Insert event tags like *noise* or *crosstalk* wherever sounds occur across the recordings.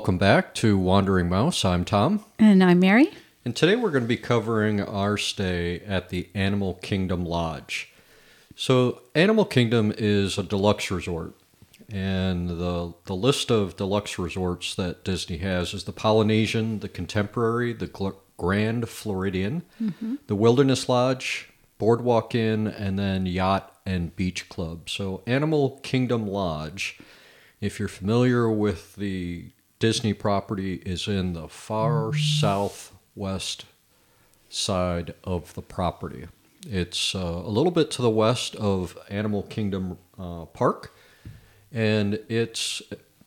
Welcome back to Wandering Mouse. I'm Tom, And I'm Mary. and today we're going to be covering our stay at the Animal Kingdom Lodge. So, Animal Kingdom is a deluxe resort, and the the list of deluxe resorts that Disney has is the Polynesian, the Contemporary, the Grand Floridian, mm-hmm. the Wilderness Lodge, Boardwalk Inn, and then Yacht and Beach Club. So, Animal Kingdom Lodge if you're familiar with the Disney property, is in the far southwest side of the property. It's uh, a little bit to the west of Animal Kingdom uh, Park, and it's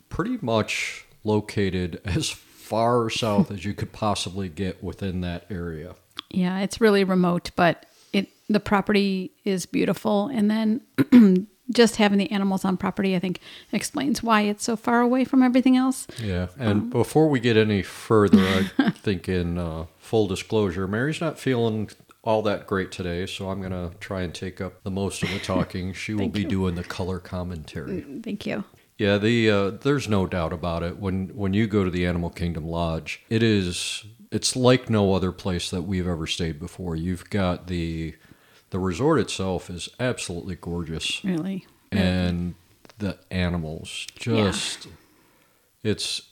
pretty much located *laughs* as far south as you could possibly get within that area. Yeah, it's really remote, but it the property is beautiful. And then *clears throat* just having the animals on property, I think, explains why it's so far away from everything else. Yeah, and before we get any further, I *laughs* think in uh, full disclosure, Mary's not feeling all that great today, so I'm going to try and take up the most of the *laughs* talking. She will be you. doing the color commentary. Thank you. Yeah, the uh, there's no doubt about it. When when you go to the Animal Kingdom Lodge, it is it's like no other place that we've ever stayed before. You've got the the resort itself is absolutely gorgeous. Really. and the animals just it's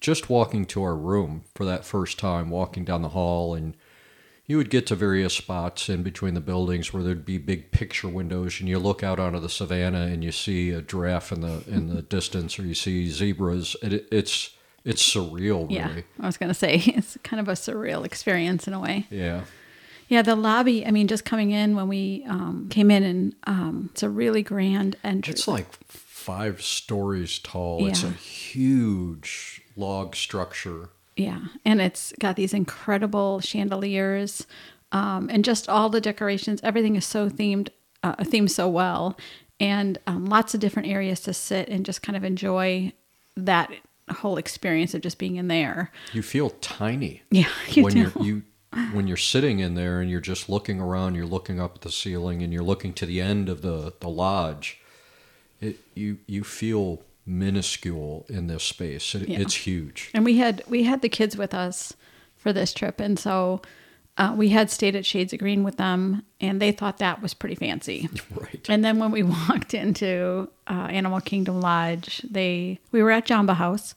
just walking to our room for that first time walking down the hall and you would get to various spots in between the buildings where there'd be big picture windows and you look out onto the savannah and you see a giraffe in the in the *laughs* distance or you see zebras. It, it's it's surreal really. Yeah, I was gonna say *laughs* it's kind of a surreal experience in a way. yeah Yeah, the lobby. I mean, just coming in when we um, came in, and um, it's a really grand entry. it's like five stories tall it's a huge log structure Yeah, and it's got these incredible chandeliers, um, and just all the decorations. Everything is so themed, uh, themed so well, and um, lots of different areas to sit and just kind of enjoy that whole experience of just being in there. you feel tiny Yeah, *laughs* you when do. you're you when you're sitting in there and you're just looking around you're looking up at the ceiling and you're looking to the end of the the lodge it you you feel minuscule in this space. It, Yeah. it's huge. And we had we had the kids with us for this trip, and so uh, we had stayed at Shades of Green with them, and they thought that was pretty fancy. *laughs* right. And then when we *laughs* walked into uh, Animal Kingdom Lodge, they we were at Jamba House,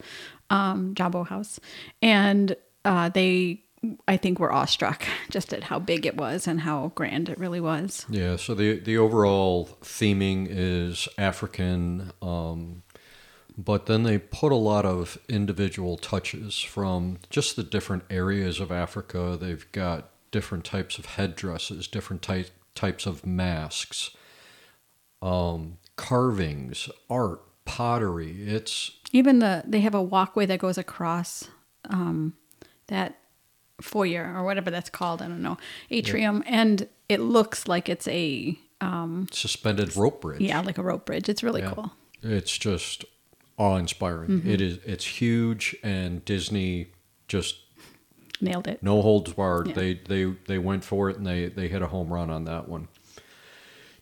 um, Jambo House, and uh, they I think we're awestruck *laughs* just at how big it was and how grand it really was. yeah so the the overall theming is african um but then they put a lot of individual touches from just the different areas of Africa. They've got different types of headdresses, different ty- types of masks, um, carvings, art, pottery. It's Even the they have a walkway that goes across um, that foyer or whatever that's called. I don't know atrium, and it looks like it's a suspended rope bridge. yeah like a rope bridge. It's really Yeah. cool. It's just awe-inspiring. It is. It's huge, and Disney just Nailed it. no holds barred. Yeah. They they they went for it and they they hit a home run on that one.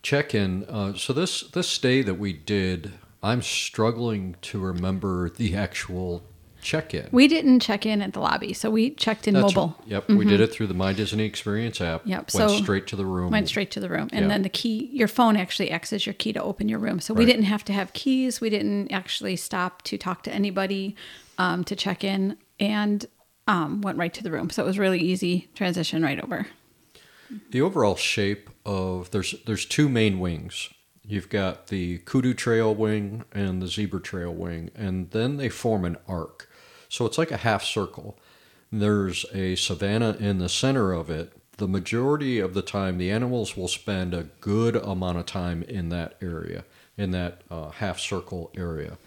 Check in. Uh, so this this stay that we did, I'm struggling to remember the *laughs* actual check in. We didn't check in at the lobby, so we checked in mobile. Yep, we did it through the My Disney Experience app. Yep, went so straight to the room. Went straight to the room, and Yeah. then the key. Your phone actually acts as your key to open your room. So we Right. didn't have to have keys. We didn't actually stop to talk to anybody um, to check in, and um, went right to the room. So it was really easy transition right over. The overall shape of there's there's two main wings. You've got the Kudu Trail wing and the Zebra Trail wing, and then they form an arc. So it's like a half circle. There's a savanna in the center of it. The majority of the time, the animals will spend a good amount of time in that area, in that uh, half circle area.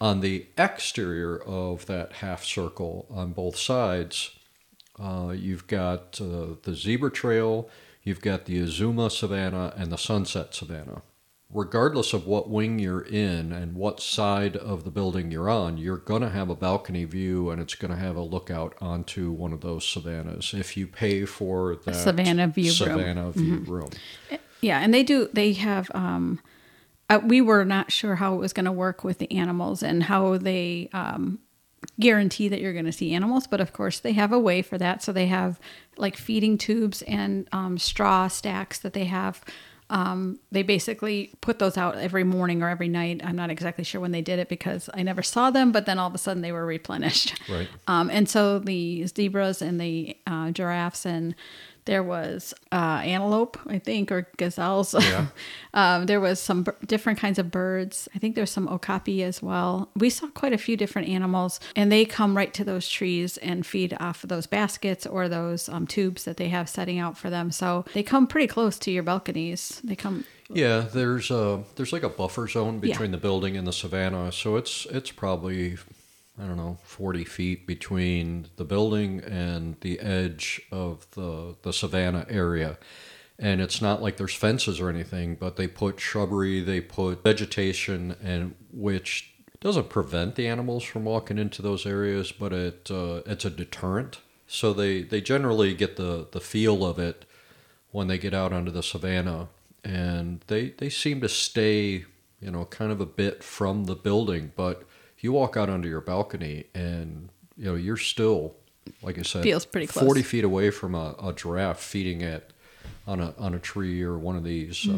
On the exterior of that half circle, on both sides, uh, you've got uh, the Zebra Trail, you've got the Uzima Savannah, and the Sunset Savannah. Regardless of what wing you're in and what side of the building you're on, you're going to have a balcony view and it's going to have a lookout onto one of those savannas if you pay for that Savannah view room. Mm-hmm. Savannah view room. Yeah, and they do. They have um, uh, we were not sure how it was going to work with the animals and how they um, guarantee that you're going to see animals. But of course, they have a way for that. So they have like feeding tubes and um, straw stacks that they have. Um, they basically put those out every morning or every night. I'm not exactly sure when they did it because I never saw them, but then all of a sudden they were replenished. Right. Um, and so the zebras and the uh, giraffes and there was uh, antelope, I think, or gazelles. Yeah. *laughs* um, there was some b- different kinds of birds. I think there's some okapi as well. We saw quite a few different animals, and they come right to those trees and feed off of those baskets or those um, tubes that they have setting out for them. So they come pretty close to your balconies. They come. Yeah, there's a there's like a buffer zone Yeah. between the building and the savannah, so it's it's probably I don't know forty feet between the building and the edge of the the savannah area, and it's not like there's fences or anything, but they put shrubbery, they put vegetation, and which doesn't prevent the animals from walking into those areas, but it uh, it's a deterrent. So they they generally get the the feel of it when they get out onto the savannah and they they seem to stay you know kind of a bit from the building but you walk out onto your balcony and you know you're still like i said Feels pretty close. 40 feet away from a, a giraffe feeding it on a on a tree or one of these uh,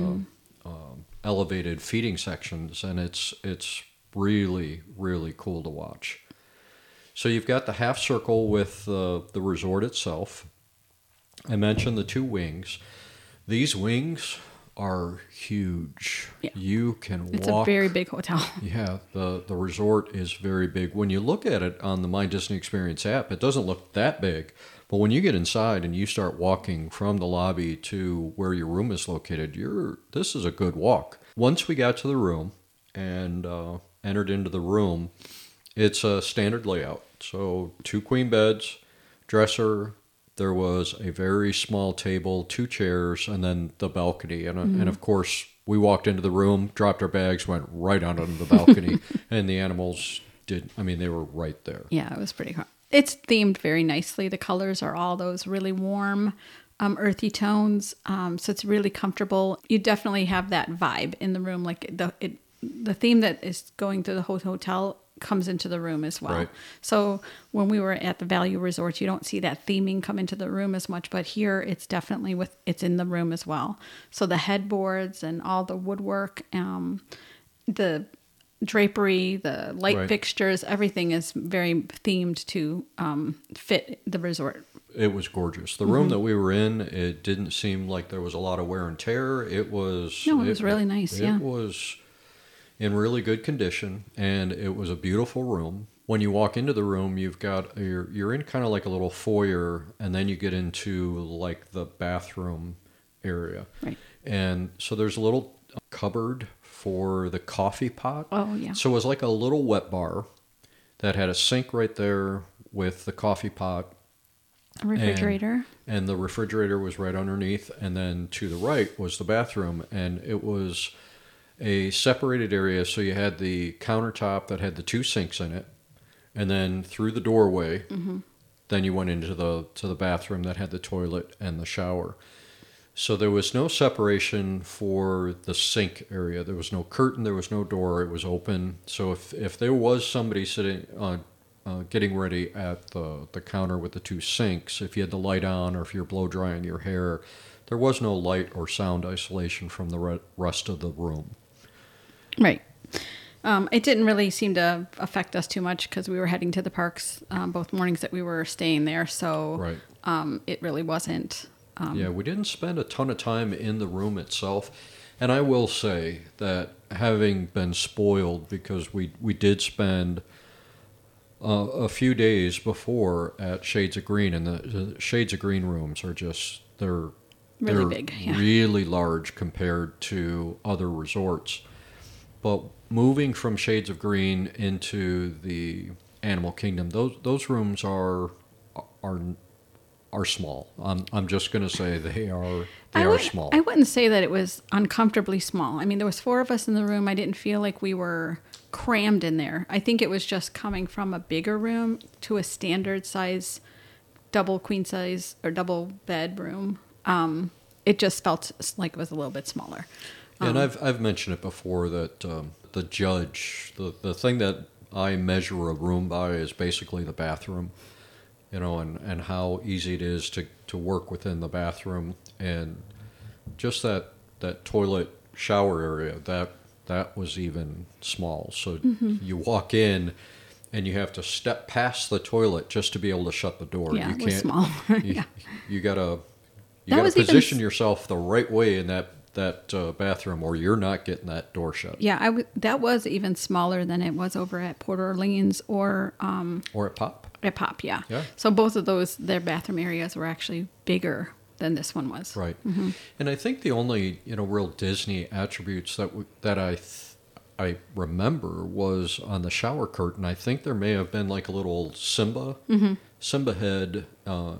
um, elevated feeding sections and it's it's really really cool to watch so you've got the half circle with uh, the resort itself I mentioned the two wings. These wings are huge. Yeah. You can It's walk. a very big hotel. *laughs* yeah, the the resort is very big. When you look at it on the My Disney Experience app, it doesn't look that big. But when you get inside and you start walking from the lobby to where your room is located, you're this is a good walk. Once we got to the room and uh, entered into the room, it's a standard layout. So two queen beds, dresser. There was a very small table, two chairs, and then the balcony. And, uh and of course, we walked into the room, dropped our bags, went right out onto the balcony, *laughs* and the animals did. I mean, they were right there. Yeah, it was pretty cool. It's themed very nicely. The colors are all those really warm, um, earthy tones. Um, so it's really comfortable. You definitely have that vibe in the room. Like the it, the theme that is going through the whole hotel comes into the room as well. Right. So when we were at the Value resorts, you don't see that theming come into the room as much, but here it's definitely with it's in the room as well. So the headboards and all the woodwork, um, the drapery, the light Right. fixtures, everything is very themed to um, fit the resort. It was gorgeous. The Mm-hmm. room that we were in, it didn't seem like there was a lot of wear and tear. It was. No, it was really nice, It yeah. It was in really good condition, and it was a beautiful room. When you walk into the room, you've got you're you're in kind of like a little foyer, and then you get into like the bathroom area, Right. and so there's a little uh, cupboard for the coffee pot. Oh, yeah. So it was like a little wet bar that had a sink right there with the coffee pot A refrigerator. and the refrigerator was right underneath and then to the right was the bathroom and it was a separated area so you had the countertop that had the two sinks in it and then through the doorway then you went into the to the bathroom that had the toilet and the shower. So there was no separation for the sink area. There was no curtain there was no door it was open. So if if there was somebody sitting uh, uh, getting ready at the, the counter with the two sinks, if you had the light on or if you're blow drying your hair, there was no light or sound isolation from the re- rest of the room. Right. Um, it didn't really seem to affect us too much because we were heading to the parks um, both mornings that we were staying there. So Right. um, it really wasn't. Um, yeah, we didn't spend a ton of time in the room itself. And I will say that having been spoiled because we, we did spend uh, a few days before at Shades of Green, and the, the Shades of Green rooms are just, they're Really they're big, yeah. really large compared to other resorts. But moving from Shades of Green into the Animal Kingdom, those those rooms are are are small. I'm I'm just going to say they are they I are wouldn't- small. I wouldn't say that it was uncomfortably small. I mean, there was four of us in the room. I didn't feel like we were crammed in there. I think it was just coming from a bigger room to a standard size double queen size or double bed room. Um, it just felt like it was a little bit smaller. And I've I've mentioned it before that um, the judge, the the thing that I measure a room by is basically the bathroom, you know, and and how easy it is to to work within the bathroom, and just that that toilet shower area that that was even small. So you walk in. And you have to step past the toilet just to be able to shut the door. Yeah, you was small. *laughs* you, Yeah. you gotta you That gotta was even position yourself the right way in that that uh, bathroom, or you're not getting that door shut. Yeah, I w- that was even smaller than it was over at Port Orleans or um, Or at pop. at Pop. Yeah. Yeah. So both of those, their bathroom areas were actually bigger than this one was. Right. Mm-hmm. And I think the only you know real Disney attributes that w- that I th- I remember was on the shower curtain. I think there may have been like a little Simba Mm-hmm. Simba head uh,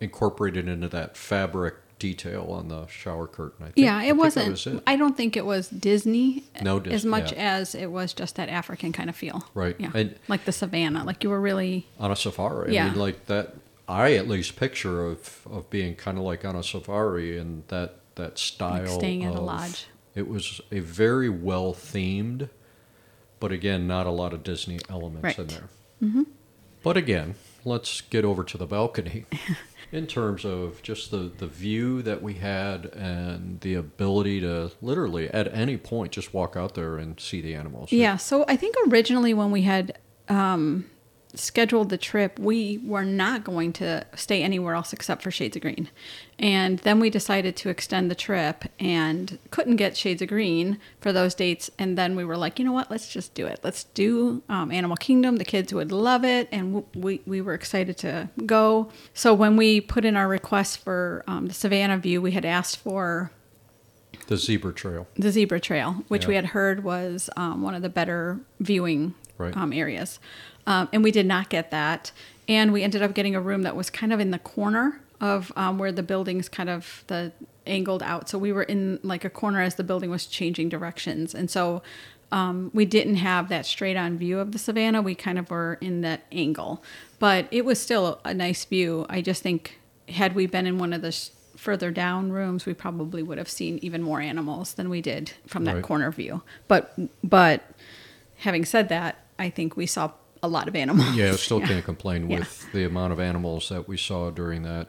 incorporated into that fabric detail on the shower curtain. I think, Yeah, it think wasn't. Was it. I don't think it was Disney. No as much yeah. as it was just that African kind of feel. Right. Yeah. And- like the savannah. Like you were really. on a safari. I Yeah. mean, like that. I at least picture of of being kind of like on a safari and that that style. staying at a lodge. It was a very well themed, but again, not a lot of Disney elements in there. Mm-hmm. But again, let's get over to the balcony. *laughs* In terms of just the, the view that we had and the ability to literally at any point just walk out there and see the animals. Yeah. So I think originally when we had um, scheduled the trip, we were not going to stay anywhere else except for Shades of Green. And then we decided to extend the trip and couldn't get Shades of Green for those dates. And then we were like, you know what? Let's just do it. Let's do um, Animal Kingdom. The kids would love it. And w- we, we were excited to go. So when we put in our request for um, the Savannah view, we had asked for The zebra trail. the zebra trail, which we had heard was um, one of the better viewing Right. um, areas. Um, and we did not get that. And we ended up getting a room that was kind of in the corner of um, where the building's kind of the angled out. So we were in like a corner as the building was changing directions. And so um, we didn't have that straight on view of the savannah. We kind of were in that angle. But it was still a nice view. I just think had we been in one of the s- further down rooms, we probably would have seen even more animals than we did from that Right. corner view. But but having said that, I think we saw a lot of animals. Yeah, I still *laughs* can't complain Yeah. with the amount of animals that we saw during that.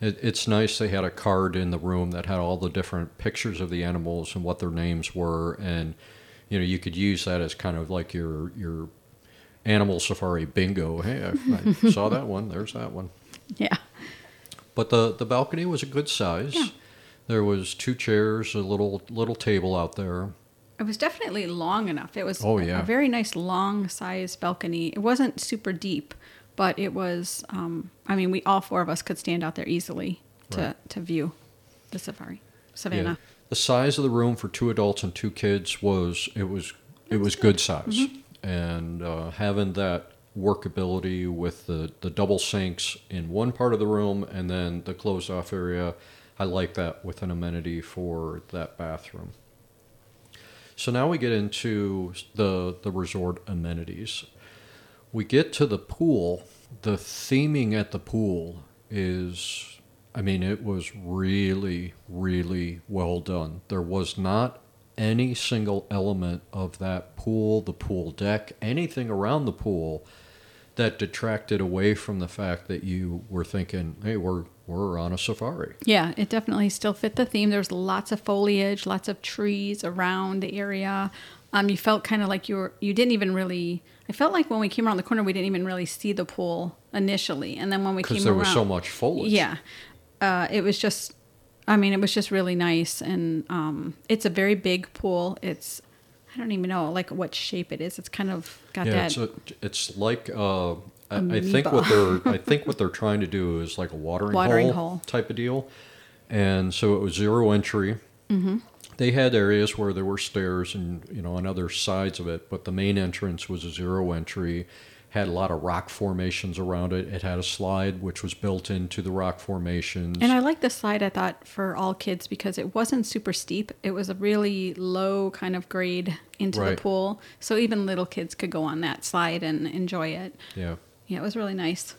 It, it's nice they had a card in the room that had all the different pictures of the animals and what their names were, and you know you could use that as kind of like your your animal safari bingo. Hey, I, I *laughs* saw that one. There's that one. Yeah. But the the balcony was a good size. Yeah. There was two chairs, a little little table out there. It was definitely long enough. It was Oh, a- yeah. a very nice long size balcony. It wasn't super deep, but it was um, I mean, we all four of us could stand out there easily to Right. to view the safari. Yeah. Savannah. The size of the room for two adults and two kids was it was it was good size, and uh, having that workability with the the double sinks in one part of the room and then the closed off area, I like that with an amenity for that bathroom. So now we get into the the resort amenities. We get to the pool. The theming at the pool is I mean, it was really, really well done. There was not any single element of that pool, the pool deck, anything around the pool that detracted away from the fact that you were thinking, "Hey, we're we're on a safari." Yeah, it definitely still fit the theme. There's lots of foliage, lots of trees around the area. Um, you felt kind of like you were. You didn't even really. I felt like when we came around the corner, we didn't even really see the pool initially, and then when we came around, Because there was so much foliage. yeah, uh, it was just. I mean, it was just really nice, and um, it's a very big pool. It's. I don't even know like what shape it is. It's kind of got Yeah, that. it's, a, it's like uh, I, I think what they're I *laughs* think what they're trying to do is like a watering, Watering hole, hole. type of deal, and so it was zero entry. Mm-hmm. They had areas where there were stairs and you know on other sides of it, but the main entrance was a zero entry. Had a lot of rock formations around it. It had a slide which was built into the rock formations. And I like the slide I thought for all kids because it wasn't super steep. It was a really low kind of grade into Right. the pool. So even little kids could go on that slide and enjoy it. yeah. Yeah, it was really nice.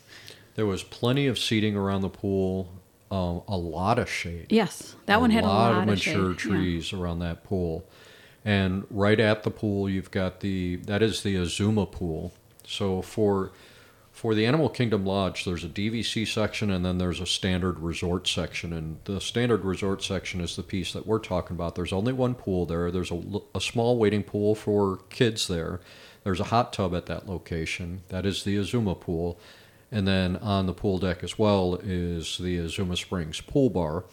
There was plenty of seating around the pool. um, a lot of shade. Yes, that one had a lot, of of mature. Yeah. trees around that pool. And right at the pool, you've got the that is the Uzima pool. So for for the Animal Kingdom Lodge, there's a DVC section and then there's a standard resort section. And the standard resort section is the piece that we're talking about. There's only one pool there. There's a small waiting pool for kids there. There's a hot tub at that location. That is the Uzima pool. And then on the pool deck as well is the Uzima Springs pool bar.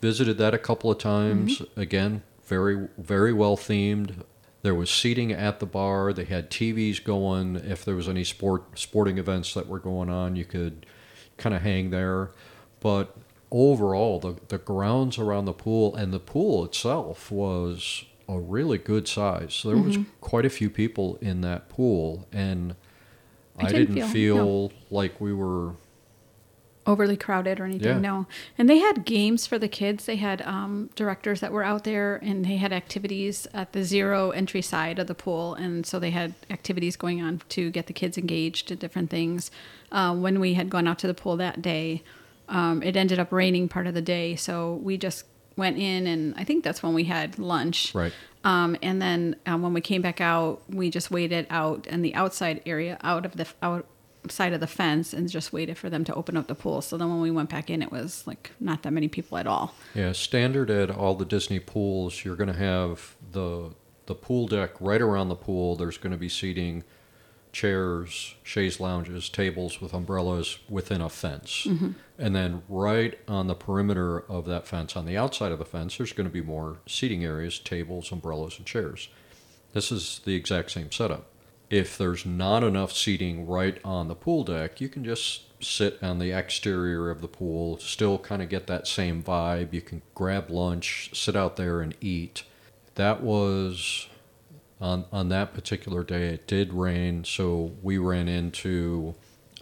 Visited that a couple of times. Mm-hmm. Again, very very well themed. There was seating at the bar. They had TVs going. If there was any sport sporting events that were going on, you could kind of hang there. But overall, the the grounds around the pool and the pool itself was a really good size. So there was quite a few people in that pool, and I I, didn't didn't feel- feel like we were overly crowded or anything. Yeah. No, and they had games for the kids. They had um, directors that were out there, and they had activities at the zero entry side of the pool, and so they had activities going on to get the kids engaged in different things. Uh, when we had gone out to the pool that day, um, it ended up raining part of the day, so we just went in, and I think that's when we had lunch. right. Um, and then um, when we came back out, we just waited out in the outside area, out of the outside of the fence, and just waited for them to open up the pool. So then when we went back in, it was like not that many people at all. Yeah, standard at all the Disney pools, you're going to have the the pool deck right around the pool. There's going to be seating, chairs, chaise lounges, tables with umbrellas within a fence. Mm-hmm. And then right on the perimeter of that fence, on the outside of the fence, there's going to be more seating areas, tables, umbrellas, and chairs. This is the exact same setup. If there's not enough seating right on the pool deck, you can just sit on the exterior of the pool, still kind of get that same vibe. You can grab lunch, sit out there and eat. That was on on that particular day. It did rain, so we ran into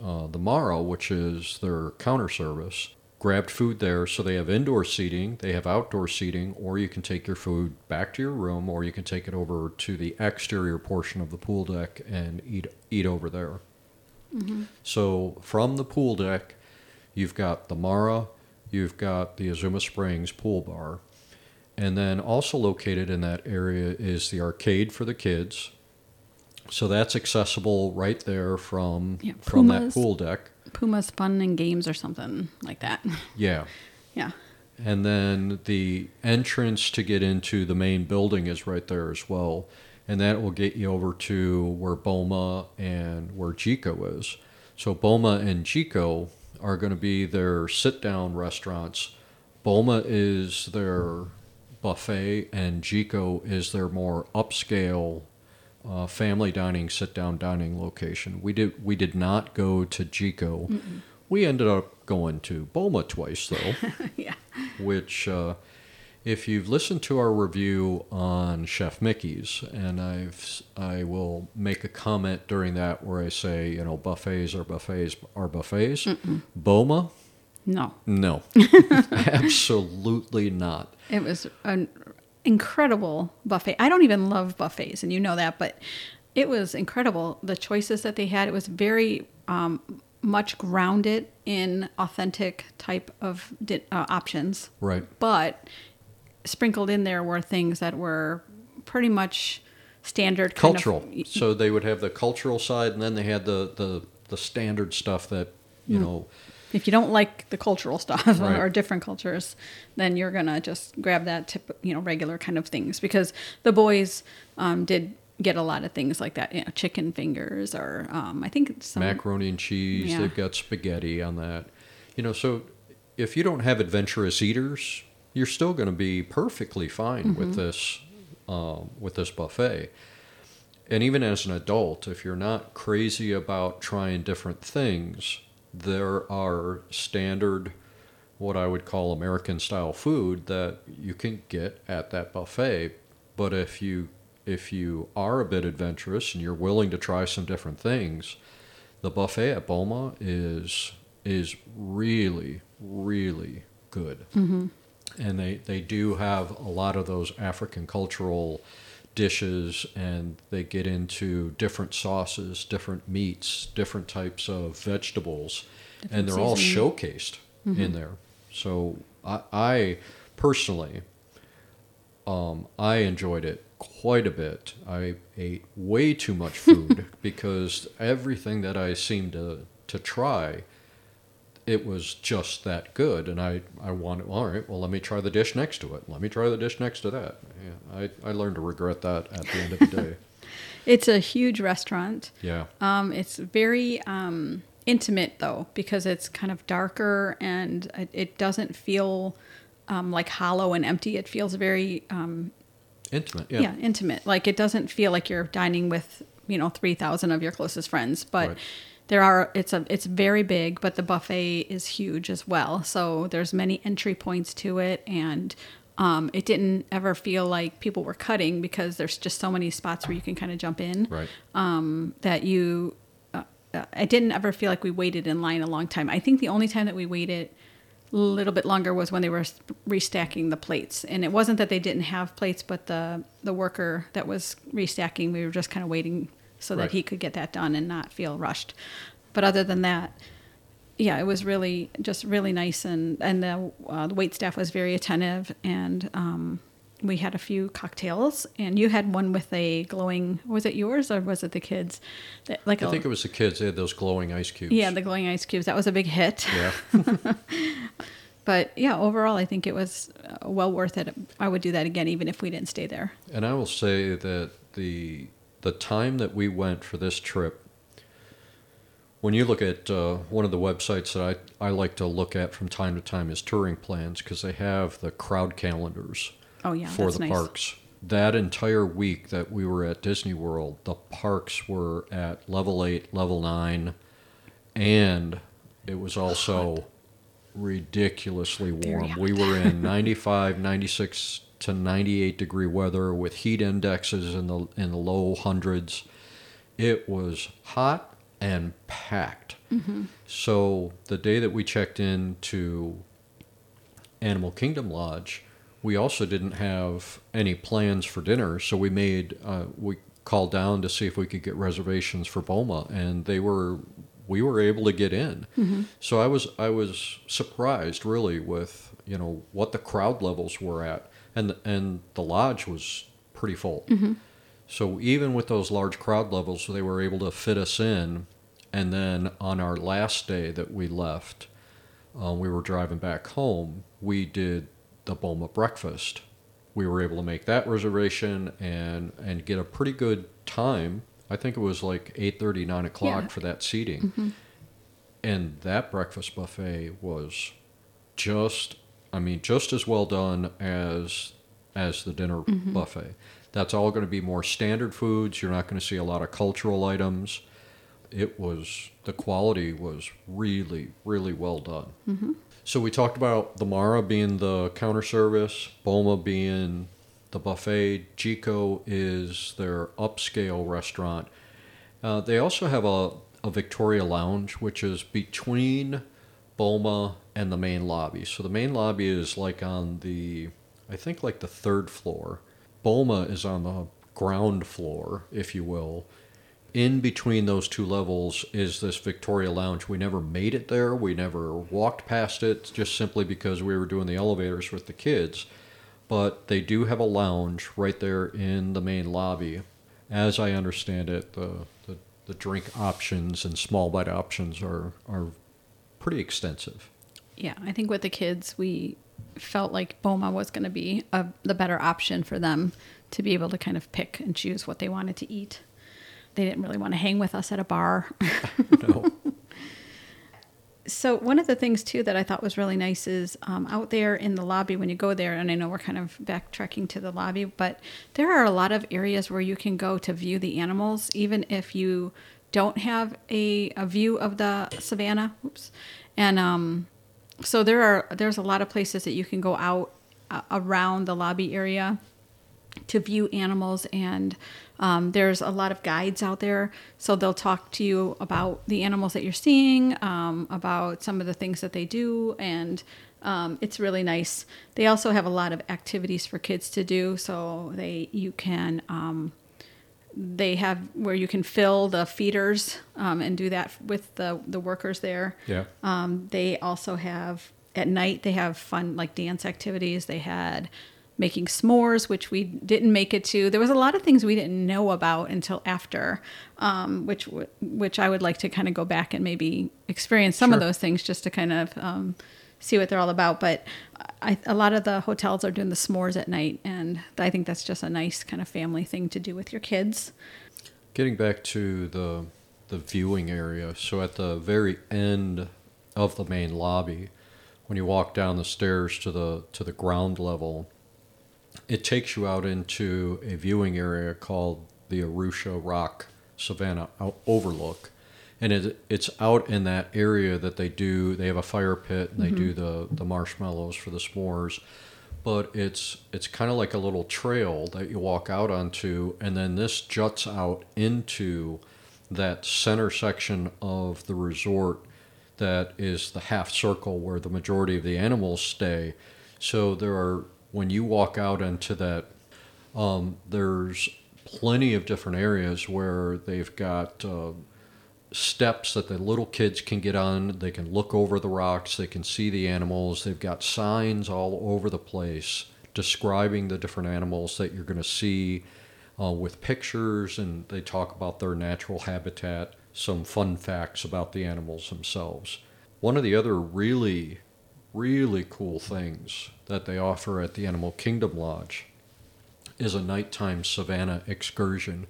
uh, the Mara, which is their counter service. Grabbed food there, so they have indoor seating, they have outdoor seating, or you can take your food back to your room, or you can take it over to the exterior portion of the pool deck and eat eat over there. So from the pool deck, you've got the Mara, you've got the Azuma Springs pool bar, and then also located in that area is the arcade for the kids. So that's accessible right there from Yeah, from that pool deck. Pumbaa's Fun and Games or something like that. *laughs* Yeah. yeah. And then the entrance to get into the main building is right there as well. And that will get you over to where Boma and where Jiko is. So Boma and Jiko are going to be their sit down restaurants. Boma is their buffet, and Jiko is their more upscale uh, family dining, sit down dining location. We did we did not go to Jiko. We ended up going to Boma twice though *laughs* yeah. which uh, if you've listened to our review on Chef Mickey's, and I've I will make a comment during that where I say you know buffets are buffets are buffets. Boma, No, no, *laughs* absolutely not. it was an incredible buffet. I don't even love buffets, and you know that, but it was incredible. The choices that they had, it was very um, much grounded in authentic type of di- uh, options. Right. but sprinkled in there were things that were pretty much standard kind of- Cultural. so they would have the cultural side, and then they had the the, the standard stuff that you know. If you don't like the cultural stuff *laughs* Right. or different cultures, then you're gonna just grab that tip, you know, regular kind of things because the boys um, did get a lot of things like that, you know, chicken fingers or um, I think some macaroni and cheese. Yeah. They've got spaghetti on that. You know, so if you don't have adventurous eaters, you're still going to be perfectly fine Mm-hmm. with this um, with this buffet. And even as an adult, if you're not crazy about trying different things, there are standard, what I would call American style food that you can get at that buffet. But if you if you are a bit adventurous and you're willing to try some different things, the buffet at Boma is is really really good. Mm-hmm. And they, they do have a lot of those African cultural dishes, and they get into different sauces, different meats, different types of vegetables, and they're all showcased in there. So I, I personally, um, I enjoyed it quite a bit. I ate way too much food *laughs* because everything that I seemed to to try, it was just that good, and I I wanted all right. Well, let me try the dish next to it. Let me try the dish next to that. Yeah, I I learned to regret that at the end of the day. *laughs* It's a huge restaurant. Yeah. Um, it's very um, intimate though because it's kind of darker and it, it doesn't feel um, like hollow and empty. It feels very um, Intimate. yeah. Yeah. intimate. Like it doesn't feel like you're dining with you know three thousand of your closest friends, but. Right. There are it's a it's very big, but the buffet is huge as well. So there's many entry points to it, and um, it didn't ever feel like people were cutting because there's just so many spots where you can kind of jump in Right. um, that you uh, uh, I didn't ever feel like we waited in line a long time. I think the only time that we waited a little bit longer was when they were restacking the plates. And it wasn't that they didn't have plates, but the the worker that was restacking, we were just kind of waiting so that he could get that done and not feel rushed. But other than that, yeah, it was really just really nice, and and the, uh, the wait staff was very attentive, and um, we had a few cocktails, and you had one with a glowing. Was it yours or was it the kids? That, like I a, think it was the kids. They had those glowing ice cubes. yeah, the glowing ice cubes. That was a big hit. Yeah. *laughs* But yeah, overall, I think it was uh, well worth it. I would do that again, even if we didn't stay there. And I will say that the the time that we went for this trip, when you look at uh, one of the websites that I, I like to look at from time to time is touring plans because they have the crowd calendars Oh yeah, for the nice. parks. That entire week that we were at Disney World, the parks were at level eight, level nine, and it was also ridiculously warm. We were in 95, 96 to 98 degree weather with heat indexes in the in the low hundreds. It was hot and packed. Mm-hmm. So the day that we checked in to Animal Kingdom Lodge, we also didn't have any plans for dinner, so we made uh, we called down to see if we could get reservations for Boma, and they were we were able to get in. So I was I was surprised really with you know what the crowd levels were at, and and the lodge was pretty full. So even with those large crowd levels, they were able to fit us in. And then on our last day that we left, uh, we were driving back home. We did the Boma breakfast. We were able to make that reservation and and get a pretty good time. I think it was like 8:30, 9 o'clock Yeah. for that seating. And that breakfast buffet was just, I mean, just as well done as as the dinner buffet. That's all going to be more standard foods. You're not going to see a lot of cultural items. It was the quality was really, really well done. So we talked about the Mara being the counter service, Boma being the buffet, Jiko is their upscale restaurant. Uh, they also have a, a Victoria Lounge, which is between Boma and the main lobby. So the main lobby is like on the, I think like the third floor. Boma is on the ground floor, if you will. In between those two levels is this Victoria Lounge. We never made it there. We never walked past it, just simply because we were doing the elevators with the kids. But they do have a lounge right there in the main lobby. As I understand it, the, the, the drink options and small bite options are, are pretty extensive. Yeah, I think with the kids, we felt like Boma was going to be a, the better option for them to be able to kind of pick and choose what they wanted to eat. They didn't really want to hang with us at a bar. *laughs* No. so one of the things too that I thought was really nice is um, out there in the lobby when you go there, and I know we're kind of backtracking to the lobby, but there are a lot of areas where you can go to view the animals, even if you don't have a, a view of the savannah. Oops, and um, so there are there's a lot of places that you can go out uh, around the lobby area to view animals and um, there's a lot of guides out there. So they'll talk to you about the animals that you're seeing um, about some of the things that they do and um, it's really nice. They also have a lot of activities for kids to do. So they you can um, they have where you can fill the feeders um, and do that with the, the workers there Yeah. um, they also have at night they have fun like dance activities. They had making s'mores, which we didn't make it to. There was a lot of things we didn't know about until after, um, which which I would like to kind of go back and maybe experience some of those things just to kind of um, see what they're all about. But I, a lot of the hotels are doing the s'mores at night, and I think that's just a nice kind of family thing to do with your kids. Getting back to the the viewing area, so at the very end of the main lobby, when you walk down the stairs to the to the ground level, it takes you out into a viewing area called the Arusha Rock Savannah Overlook, and it, it's out in that area that they do. They have a fire pit and they do the the marshmallows for the s'mores, but it's it's kind of like a little trail that you walk out onto, and then this juts out into that center section of the resort that is the half circle where the majority of the animals stay. So there are when you walk out into that, um, there's plenty of different areas where they've got uh, steps that the little kids can get on. They can look over the rocks. They can see the animals. They've got signs all over the place describing the different animals that you're going to see uh, with pictures, and they talk about their natural habitat, some fun facts about the animals themselves. One of the other really, really cool things that they offer at the Animal Kingdom Lodge is a nighttime savannah excursion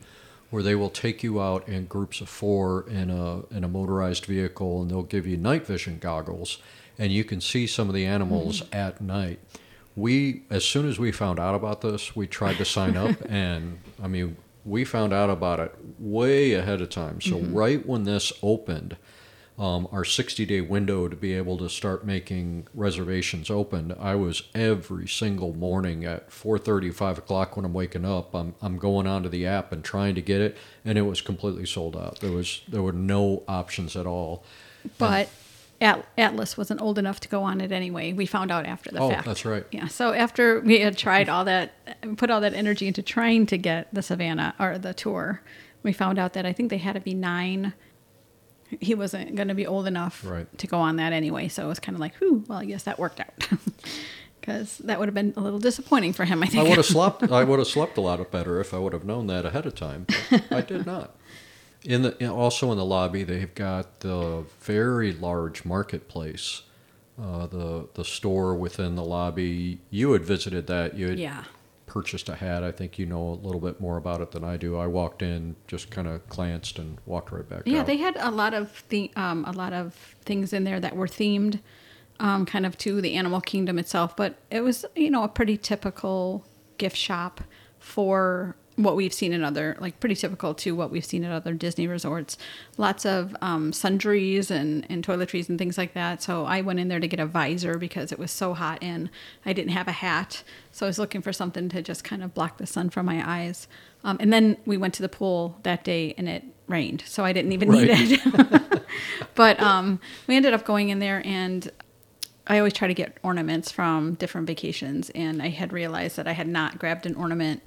where they will take you out in groups of four in a in a motorized vehicle and they'll give you night vision goggles and you can see some of the animals mm-hmm. at night. We as soon as we found out about this, we tried to sign up *laughs* and I mean we found out about it way ahead of time. So mm-hmm. right when this opened, um, our 60 day window to be able to start making reservations opened i was every single morning at 4.30 5 o'clock when i'm waking up I'm, I'm going onto the app and trying to get it and it was completely sold out there was there were no options at all But At- Atlas wasn't old enough to go on it anyway. We found out after the Oh, fact. that's right. Yeah. So after we had tried all that, put all that energy into trying to get the Savannah or the tour, we found out that I think they had to be nine. He wasn't going to be old enough Right. to go on that anyway. So it was kind of like, whew, well, I guess that worked out. *laughs* Because that would have been a little disappointing for him, I think. i would have *laughs* slept i would have slept a lot better if i would have known that ahead of time but i did not in the in- also in the lobby they've got the very large marketplace uh, the the store within the lobby you had visited that you had yeah. Purchased a hat. I think you know a little bit more about it than I do. I walked in, just kind of glanced, and walked right back Yeah, out. they had a lot of the um, a lot of things in there that were themed, um, kind of to the animal kingdom itself. But it was you know a pretty typical gift shop for what we've seen in other like pretty typical to what we've seen at other Disney resorts. Lots of um, sundries and and toiletries and things like that. So I went in there to get a visor because it was so hot and I didn't have a hat, so I was looking for something to just kind of block the sun from my eyes. Um, and then we went to the pool that day and it rained, so I didn't even need it. *laughs* but um, we ended up going in there and I always try to get ornaments from different vacations, and I had realized that I had not grabbed an ornament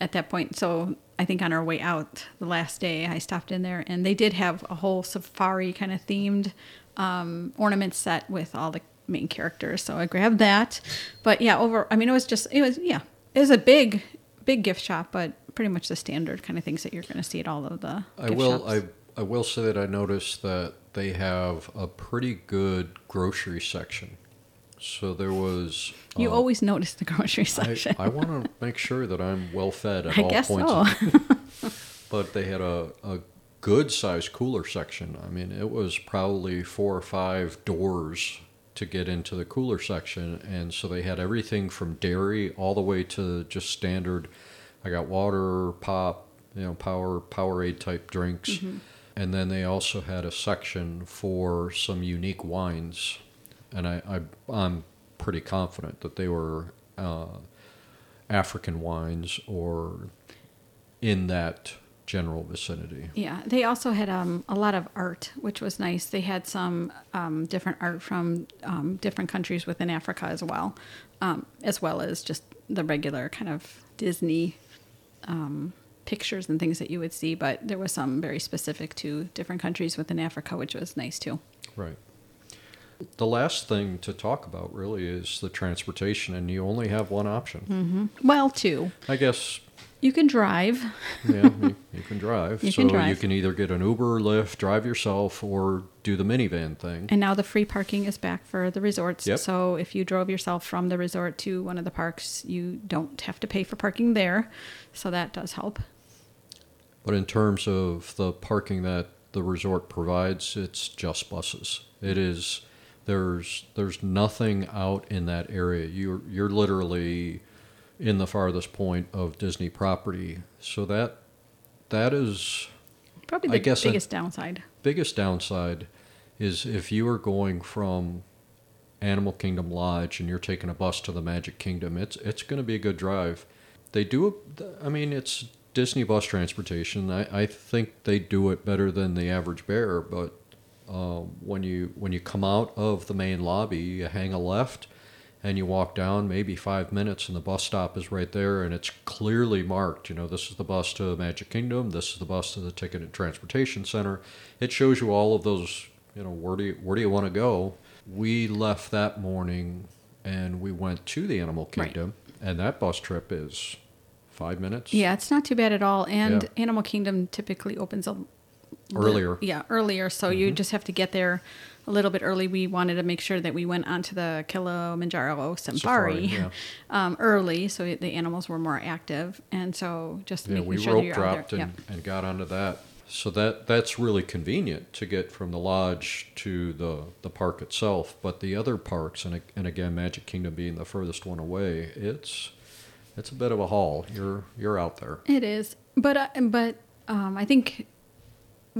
at that point. So I think on our way out the last day, I stopped in there, and they did have a whole safari kind of themed um, ornament set with all the main characters. So I grabbed that. But yeah, over. I mean, it was just it was yeah, it was a big big gift shop, but pretty much the standard kind of things that you're going to see at all of the. I will. shops. I I will say that I noticed that they have a pretty good grocery section. So there was. You uh, always notice the grocery section. I want to make sure that I'm well fed at I all guess points. so. *laughs* *laughs* but they had a, a good sized cooler section. I mean, it was probably four or five doors to get into the cooler section, and so they had everything from dairy all the way to just standard. I got water, pop, you know, power Powerade type drinks, Mm-hmm. and then they also had a section for some unique wines, and I, I I'm pretty confident that they were uh, African wines or in that general vicinity. Yeah, they also had um, a lot of art, which was nice. They had some um, different art from um, different countries within Africa as well, um, as well as just the regular kind of Disney um, pictures and things that you would see. But there was some very specific to different countries within Africa, which was nice too. Right. The last thing to talk about really is the transportation, and you only have one option. Mm-hmm. Well, two. I guess, You can drive. *laughs* yeah, you, you can drive. You so can drive. you can either get an Uber Lyft, drive yourself, or do the Minnie Van thing. And now the free parking is back for the resorts. Yep. So if you drove yourself from the resort to one of the parks, you don't have to pay for parking there. So that does help. But in terms of the parking that the resort provides, it's just buses. It is there's there's nothing out in that area. You're you're literally in the farthest point of Disney property. So that that is Probably I the guess I- biggest downside. biggest downside is if you are going from Animal Kingdom Lodge and you're taking a bus to the Magic Kingdom, it's it's going to be a good drive. They do. I mean, it's Disney bus transportation. I, I think they do it better than the average bear. But uh, when you when you come out of the main lobby, you hang a left, and you walk down maybe five minutes, and the bus stop is right there, and it's clearly marked. You know, this is the bus to Magic Kingdom. This is the bus to the Ticket and Transportation Center. It shows you all of those. You know, where do you where do you want to go? We left that morning, and we went to the Animal Right. Kingdom, and that bus trip is five minutes. Yeah, it's not too bad at all. And Yeah. Animal Kingdom typically opens a Earlier. Mm-hmm. Yeah, earlier. So you just have to get there a little bit early. We wanted to make sure that we went onto the Kilimanjaro Safari, yeah. *laughs* um, early, so the animals were more active. And so just Yeah, making we sure that rope you're dropped and, and got onto that. So that that's really convenient to get from the lodge to the, the park itself. But the other parks, and, and again, Magic Kingdom being the furthest one away, it's it's a bit of a haul. You're you're out there. It is, but uh, but um, I think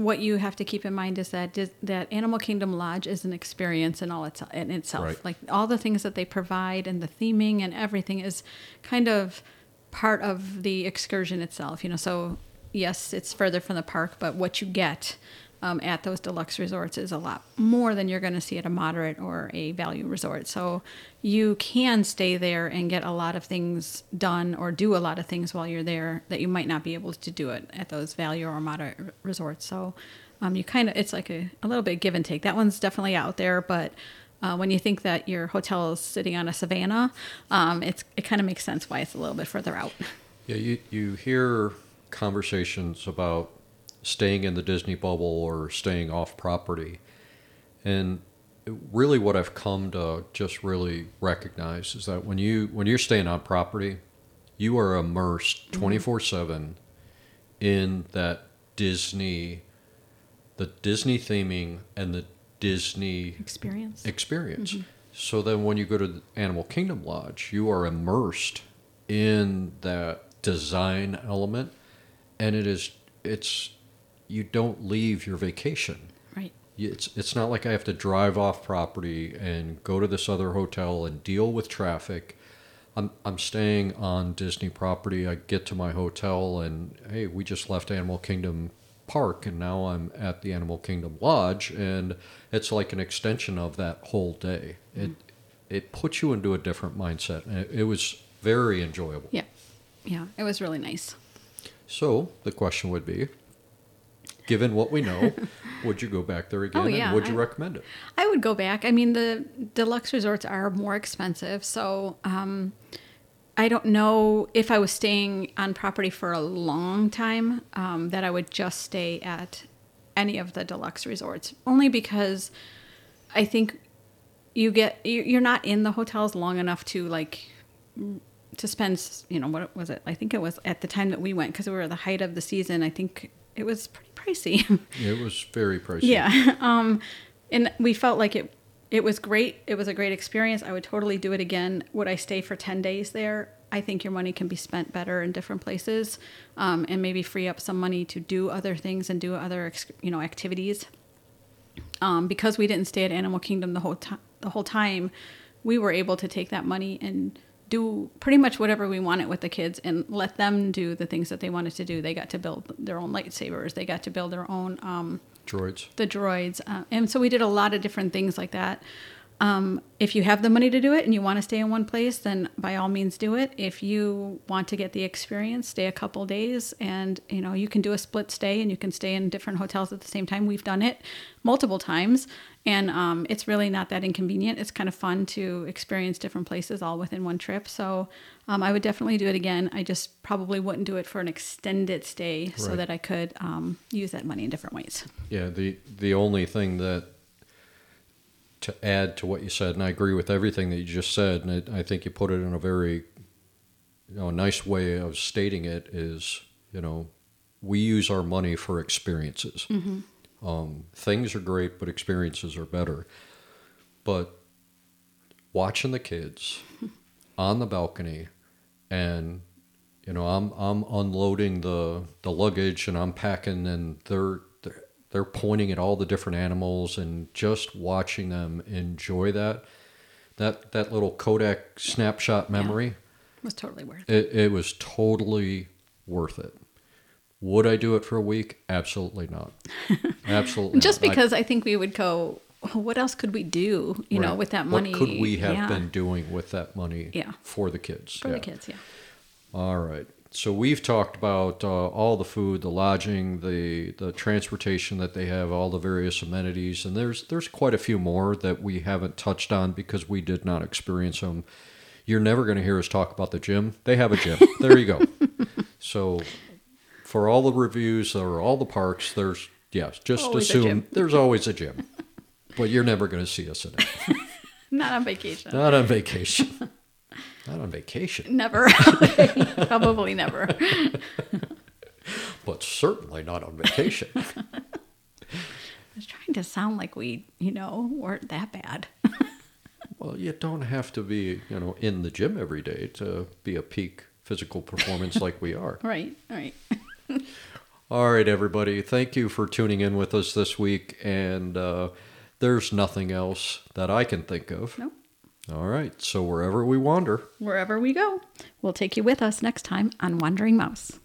what you have to keep in mind is that that Animal Kingdom Lodge is an experience in all its in itself. Right. Like all the things that they provide and the theming and everything is kind of part of the excursion itself. You know, so yes, it's further from the park, but what you get. Um, at those deluxe resorts is a lot more than you're going to see at a moderate or a value resort. So you can stay there and get a lot of things done or do a lot of things while you're there that you might not be able to do it at those value or moderate r- resorts. So um, you kind of it's like a, a little bit give and take. That one's definitely out there, but uh, when you think that your hotel is sitting on a savanna, um, it's it kind of makes sense why it's a little bit further out. Yeah, you you hear conversations about staying in the Disney bubble or staying off property, and really what I've come to just really recognize is that when you when you're staying on property, you are immersed mm-hmm. twenty four seven in that Disney, the Disney theming and the Disney Experience. experience. Mm-hmm. So then when you go to the Animal Kingdom Lodge, you are immersed in that design element and it is it's you don't leave your vacation. Right. It's it's not like I have to drive off property and go to this other hotel and deal with traffic. I'm I'm staying on Disney property. I get to my hotel and hey, we just left Animal Kingdom Park and now I'm at the Animal Kingdom Lodge and it's like an extension of that whole day. Mm-hmm. It it puts you into a different mindset and it, it was very enjoyable. Yeah. Yeah. It was really nice. So the question would be, given what we know, *laughs* would you go back there again? Oh, yeah, and would you I- recommend it? I would go back. I mean, the deluxe resorts are more expensive, so um, I don't know if I was staying on property for a long time um, that I would just stay at any of the deluxe resorts. Only because I think you get you- you're not in the hotels long enough to like to spend you know what was it i think it was at the time that we went because we were at the height of the season i think it was pretty pricey. *laughs* It was very pricey. yeah *laughs* um and we felt like it it was great. It was a great experience. I would totally do it again. Would i stay for 10 days there? I think your money can be spent better in different places um, and maybe free up some money to do other things and do other ex- you know activities. Um, because we didn't stay at animal kingdom the whole time the whole time we were able to take that money and do pretty much whatever we wanted with the kids and let them do the things that they wanted to do they got to build their own lightsabers they got to build their own um, Droids. the droids, uh, and so we did a lot of different things like that. Um, if you have the money to do it and you want to stay in one place, then by all means do it. If you want to get the experience, stay a couple days, and you know you can do a split stay and you can stay in different hotels at the same time. We've done it multiple times, and um, it's really not that inconvenient. It's kind of fun to experience different places all within one trip. So um, I would definitely do it again. I just probably wouldn't do it for an extended stay so that I could um, use that money in different ways. Yeah, the the only thing that to add to what you said, and I agree with everything that you just said, and it, I think you put it in a very you know nice way of stating it is you know we use our money for experiences. Um, things are great, but experiences are better. But watching the kids *laughs* on the balcony and you know i'm i'm unloading the the luggage and i'm packing and they're they're, pointing at all the different animals and just watching them enjoy that that that little kodak snapshot memory It was totally worth it. it, it was totally worth it would i do it for a week absolutely not *laughs* absolutely Just not. Because I, think we would go, "Oh, what else could we do, you know, with that money? What could we have Yeah. been doing with that money Yeah. for the kids? for Yeah. the kids? Yeah. All right. So we've talked about uh, all the food, the lodging, the the transportation that they have, all the various amenities, and there's there's quite a few more that we haven't touched on because we did not experience them. You're never going to hear us talk about the gym. They have a gym. *laughs* there you go. So for all the reviews or all the parks, there's yes, just Always assume there's always a gym. But you're never going to see us in it. *laughs* Not on vacation. Not on vacation. *laughs* Not on vacation, Never. *laughs* Probably never. but certainly not on vacation. *laughs* I was trying to sound like we, you know, weren't that bad. well, you don't have to be, you know, in the gym every day to be a peak physical performance like we are. *laughs* right. Right. All right, everybody. Thank you for tuning in with us this week. And uh, there's nothing else that I can think of. Nope. All right. So wherever we wander, Wherever we go, we'll take you with us next time on Wandering Mouse.